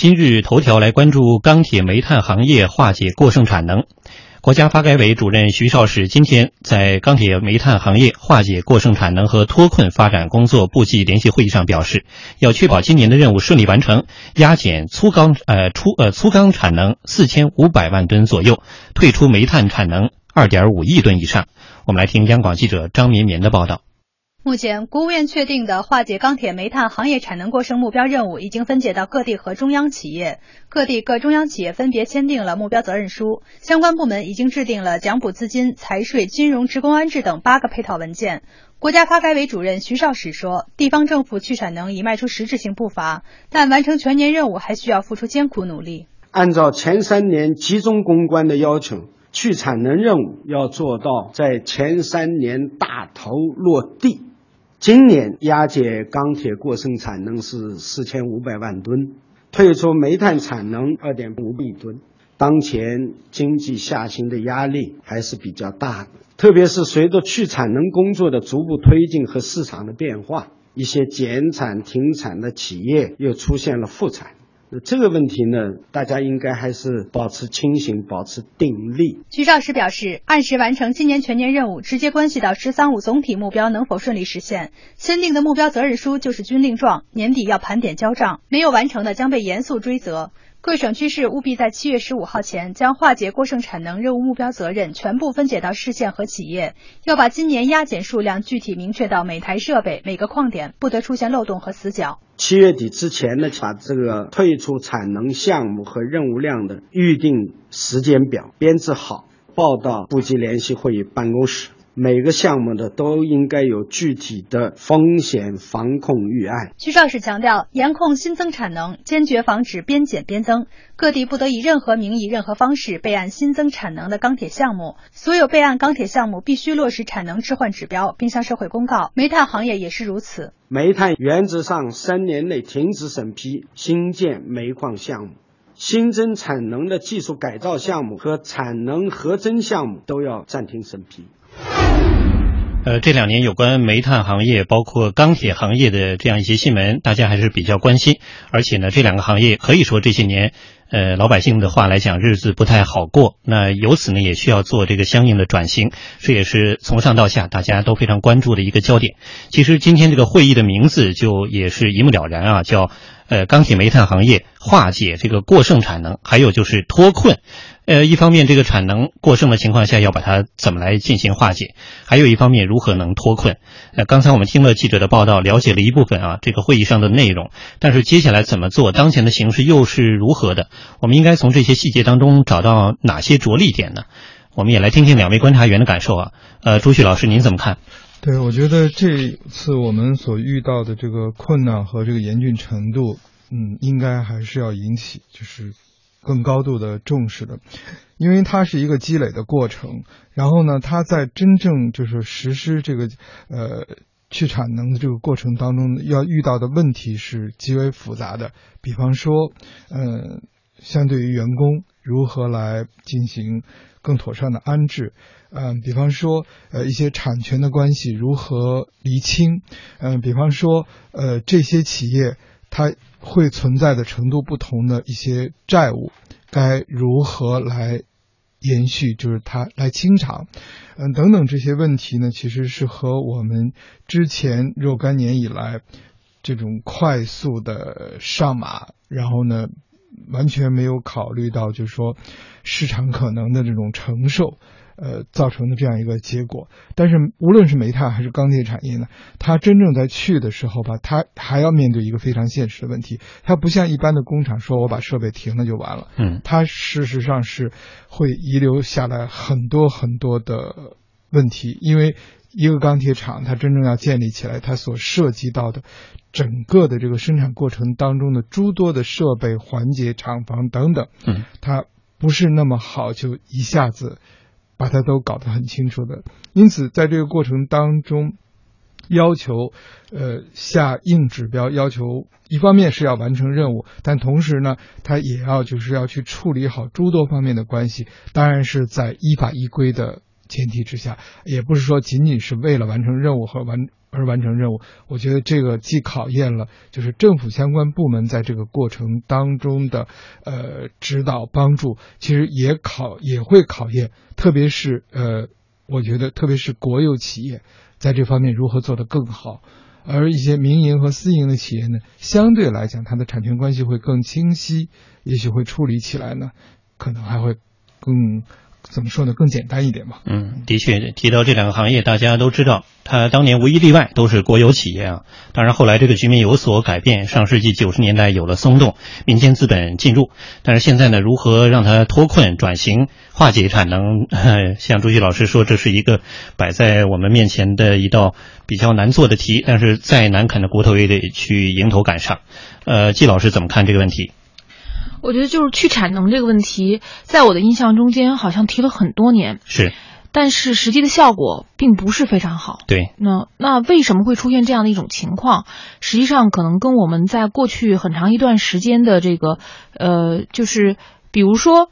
今日头条来关注钢铁、煤炭行业化解过剩产能。国家发改委主任徐绍史今天在钢铁、煤炭行业化解过剩产能和脱困发展工作部际联席会议上表示，要确保今年的任务顺利完成，压减粗钢呃粗呃粗钢产能四千五百万吨左右，退出煤炭产能二点五亿吨以上。我们来听央广记者张绵绵的报道。目前，国务院确定的化解钢铁、煤炭行业产能过剩目标任务已经分解到各地和中央企业，各地各中央企业分别签订了目标责任书，相关部门已经制定了奖补资金、财税、金融、职工安置等八个配套文件。国家发改委主任徐绍史说，地方政府去产能已迈出实质性步伐，但完成全年任务还需要付出艰苦努力。按照前三年集中攻关的要求，去产能任务要做到在前三年大头落地。今年压解钢铁过剩产能是四千五百万吨，退出煤炭产能二点五亿吨。当前经济下行的压力还是比较大的，特别是随着去产能工作的逐步推进和市场的变化，一些减产停产的企业又出现了复产。这个问题呢，大家应该还是保持清醒，保持定力。徐肇时表示，按时完成今年全年任务，直接关系到“十三五”总体目标能否顺利实现。签订的目标责任书就是军令状，年底要盘点交账，没有完成的将被严肃追责。各省区市务必在七月十五号前将化解过剩产能任务目标责任全部分解到市县和企业，要把今年压减数量具体明确到每台设备、每个矿点，不得出现漏洞和死角。七月底之前呢，把这个退出产能项目和任务量的预定时间表编制好，报到部级联席会议办公室。每个项目的都应该有具体的风险防控预案。徐绍史强调，严控新增产能，坚决防止边减边增。各地不得以任何名义、任何方式备案新增产能的钢铁项目。所有备案钢铁项目必须落实产能置换指标，并向社会公告。煤炭行业也是如此。煤炭原则上三年内停止审批新建煤矿项目，新增产能的技术改造项目和产能核增项目都要暂停审批。呃，这两年有关煤炭行业、包括钢铁行业的这样一些新闻，大家还是比较关心。而且呢，这两个行业可以说这些年，呃，老百姓的话来讲，日子不太好过。那由此呢，也需要做这个相应的转型，这也是从上到下大家都非常关注的一个焦点。其实今天这个会议的名字就也是一目了然啊，叫呃钢铁煤炭行业化解这个过剩产能，还有就是脱困。呃，一方面这个产能过剩的情况下，要把它怎么来进行化解；还有一方面，如何能脱困。呃，刚才我们听了记者的报道，了解了一部分啊，这个会议上的内容。但是接下来怎么做？当前的形势又是如何的？我们应该从这些细节当中找到哪些着力点呢？我们也来听听两位观察员的感受啊。呃，朱旭老师，您怎么看？对，我觉得这次我们所遇到的这个困难和这个严峻程度，嗯，应该还是要引起就是。更高度的重视的，因为它是一个积累的过程。然后呢，它在真正就是实施这个呃去产能的这个过程当中，要遇到的问题是极为复杂的。比方说，呃，相对于员工如何来进行更妥善的安置，嗯，比方说呃一些产权的关系如何厘清，嗯，比方说呃这些企业。它会存在的程度不同的一些债务，该如何来延续？就是它来清偿，嗯，等等这些问题呢，其实是和我们之前若干年以来这种快速的上马，然后呢，完全没有考虑到，就是说市场可能的这种承受。呃，造成的这样一个结果，但是无论是煤炭还是钢铁产业呢，它真正在去的时候吧，它还要面对一个非常现实的问题。它不像一般的工厂，说我把设备停了就完了。嗯，它事实上是会遗留下来很多很多的问题，因为一个钢铁厂它真正要建立起来，它所涉及到的整个的这个生产过程当中的诸多的设备环节、厂房等等，嗯，它不是那么好就一下子。把它都搞得很清楚的，因此在这个过程当中，要求呃下硬指标，要求一方面是要完成任务，但同时呢，他也要就是要去处理好诸多方面的关系，当然是在依法依规的前提之下，也不是说仅仅是为了完成任务和完而完成任务。我觉得这个既考验了就是政府相关部门在这个过程当中的呃指导帮助，其实也考也会考验，特别是呃，我觉得特别是国有企业在这方面如何做得更好。而一些民营和私营的企业呢，相对来讲，它的产权关系会更清晰，也许会处理起来呢，可能还会更。怎么说呢？更简单一点吧。嗯，的确，提到这两个行业，大家都知道，它当年无一例外都是国有企业啊。当然，后来这个局面有所改变，上世纪九十年代有了松动，民间资本进入。但是现在呢，如何让它脱困、转型、化解产能？像朱旭老师说，这是一个摆在我们面前的一道比较难做的题。但是再难啃的骨头也得去迎头赶上。呃，季老师怎么看这个问题？我觉得就是去产能这个问题，在我的印象中间好像提了很多年，是，但是实际的效果并不是非常好。对，那那为什么会出现这样的一种情况？实际上可能跟我们在过去很长一段时间的这个，呃，就是比如说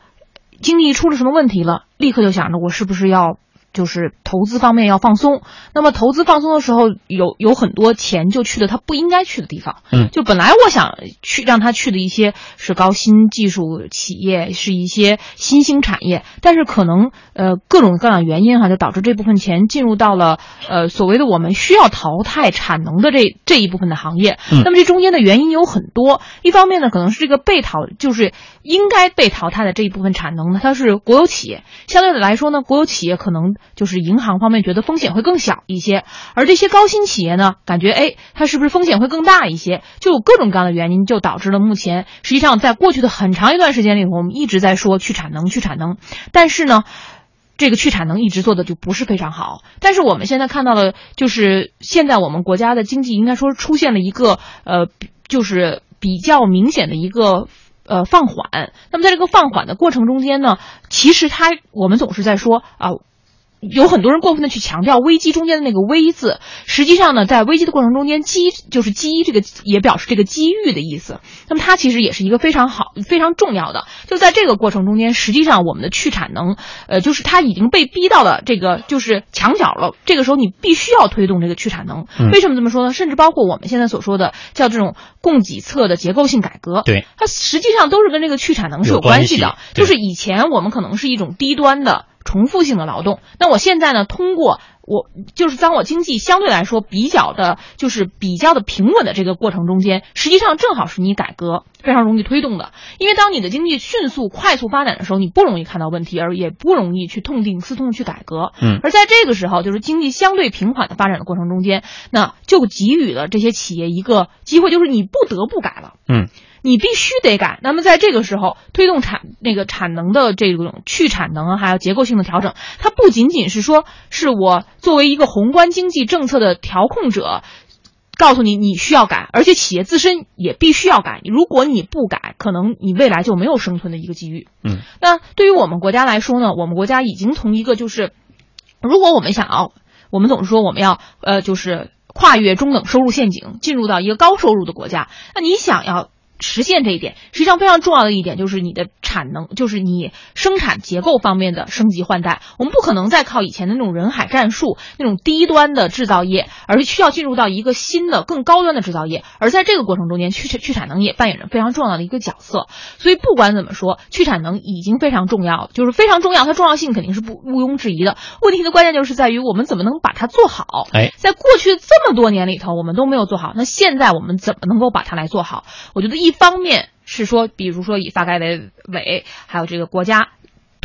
经济出了什么问题了，立刻就想着我是不是要。就是投资方面要放松，那么投资放松的时候，有有很多钱就去了他不应该去的地方。嗯，就本来我想去让他去的一些是高新技术企业，是一些新兴产业，但是可能呃各种各样的原因哈，就导致这部分钱进入到了呃所谓的我们需要淘汰产能的这这一部分的行业。嗯，那么这中间的原因有很多，一方面呢可能是这个被淘就是应该被淘汰的这一部分产能呢，它是国有企业，相对的来说呢，国有企业可能。就是银行方面觉得风险会更小一些，而这些高新企业呢，感觉哎，它是不是风险会更大一些？就有各种各样的原因，就导致了目前实际上在过去的很长一段时间里，我们一直在说去产能、去产能，但是呢，这个去产能一直做的就不是非常好。但是我们现在看到的，就是现在我们国家的经济应该说出现了一个呃，就是比较明显的一个。呃，放缓。那么在这个放缓的过程中间呢，其实它我们总是在说啊。有很多人过分的去强调危机中间的那个危字，实际上呢，在危机的过程中间，机就是机这个也表示这个机遇的意思。那么它其实也是一个非常好、非常重要的。就在这个过程中间，实际上我们的去产能，呃，就是它已经被逼到了这个就是墙角了。这个时候你必须要推动这个去产能。为什么这么说呢？甚至包括我们现在所说的叫这种供给侧的结构性改革，对它实际上都是跟这个去产能是有关系的。就是以前我们可能是一种低端的。重复性的劳动，那我现在呢？通过我就是当我经济相对来说比较的，就是比较的平稳的这个过程中间，实际上正好是你改革非常容易推动的。因为当你的经济迅速快速发展的时候，你不容易看到问题，而也不容易去痛定思痛去改革。嗯，而在这个时候，就是经济相对平缓的发展的过程中间，那就给予了这些企业一个机会，就是你不得不改了。嗯。你必须得改。那么在这个时候，推动产那个产能的这种去产能，还有结构性的调整，它不仅仅是说是我作为一个宏观经济政策的调控者，告诉你你需要改，而且企业自身也必须要改。如果你不改，可能你未来就没有生存的一个机遇。嗯，那对于我们国家来说呢，我们国家已经从一个就是，如果我们想要，我们总是说我们要呃就是跨越中等收入陷阱，进入到一个高收入的国家，那你想要。实现这一点，实际上非常重要的一点就是你的产能，就是你生产结构方面的升级换代。我们不可能再靠以前的那种人海战术，那种低端的制造业，而是需要进入到一个新的、更高端的制造业。而在这个过程中间，去去产能也扮演着非常重要的一个角色。所以不管怎么说，去产能已经非常重要，就是非常重要，它重要性肯定是不毋庸置疑的。问题的关键就是在于我们怎么能把它做好。哎，在过去这么多年里头，我们都没有做好，那现在我们怎么能够把它来做好？我觉得一。一方面是说，比如说以发改委委还有这个国家。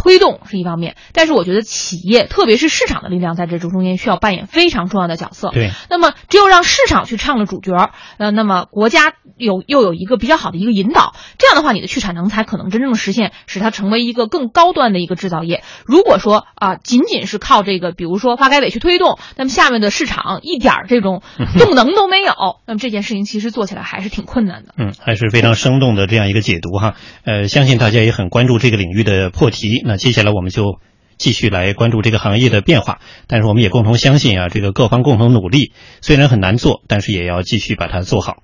推动是一方面，但是我觉得企业，特别是市场的力量，在这中间需要扮演非常重要的角色。对，那么只有让市场去唱了主角，呃，那么国家有又有一个比较好的一个引导，这样的话，你的去产能才可能真正实现，使它成为一个更高端的一个制造业。如果说啊，仅仅是靠这个，比如说发改委去推动，那么下面的市场一点这种动能都没有，那么这件事情其实做起来还是挺困难的。嗯，还是非常生动的这样一个解读哈。呃，相信大家也很关注这个领域的破题。接下来我们就继续来关注这个行业的变化，但是我们也共同相信啊，这个各方共同努力，虽然很难做，但是也要继续把它做好。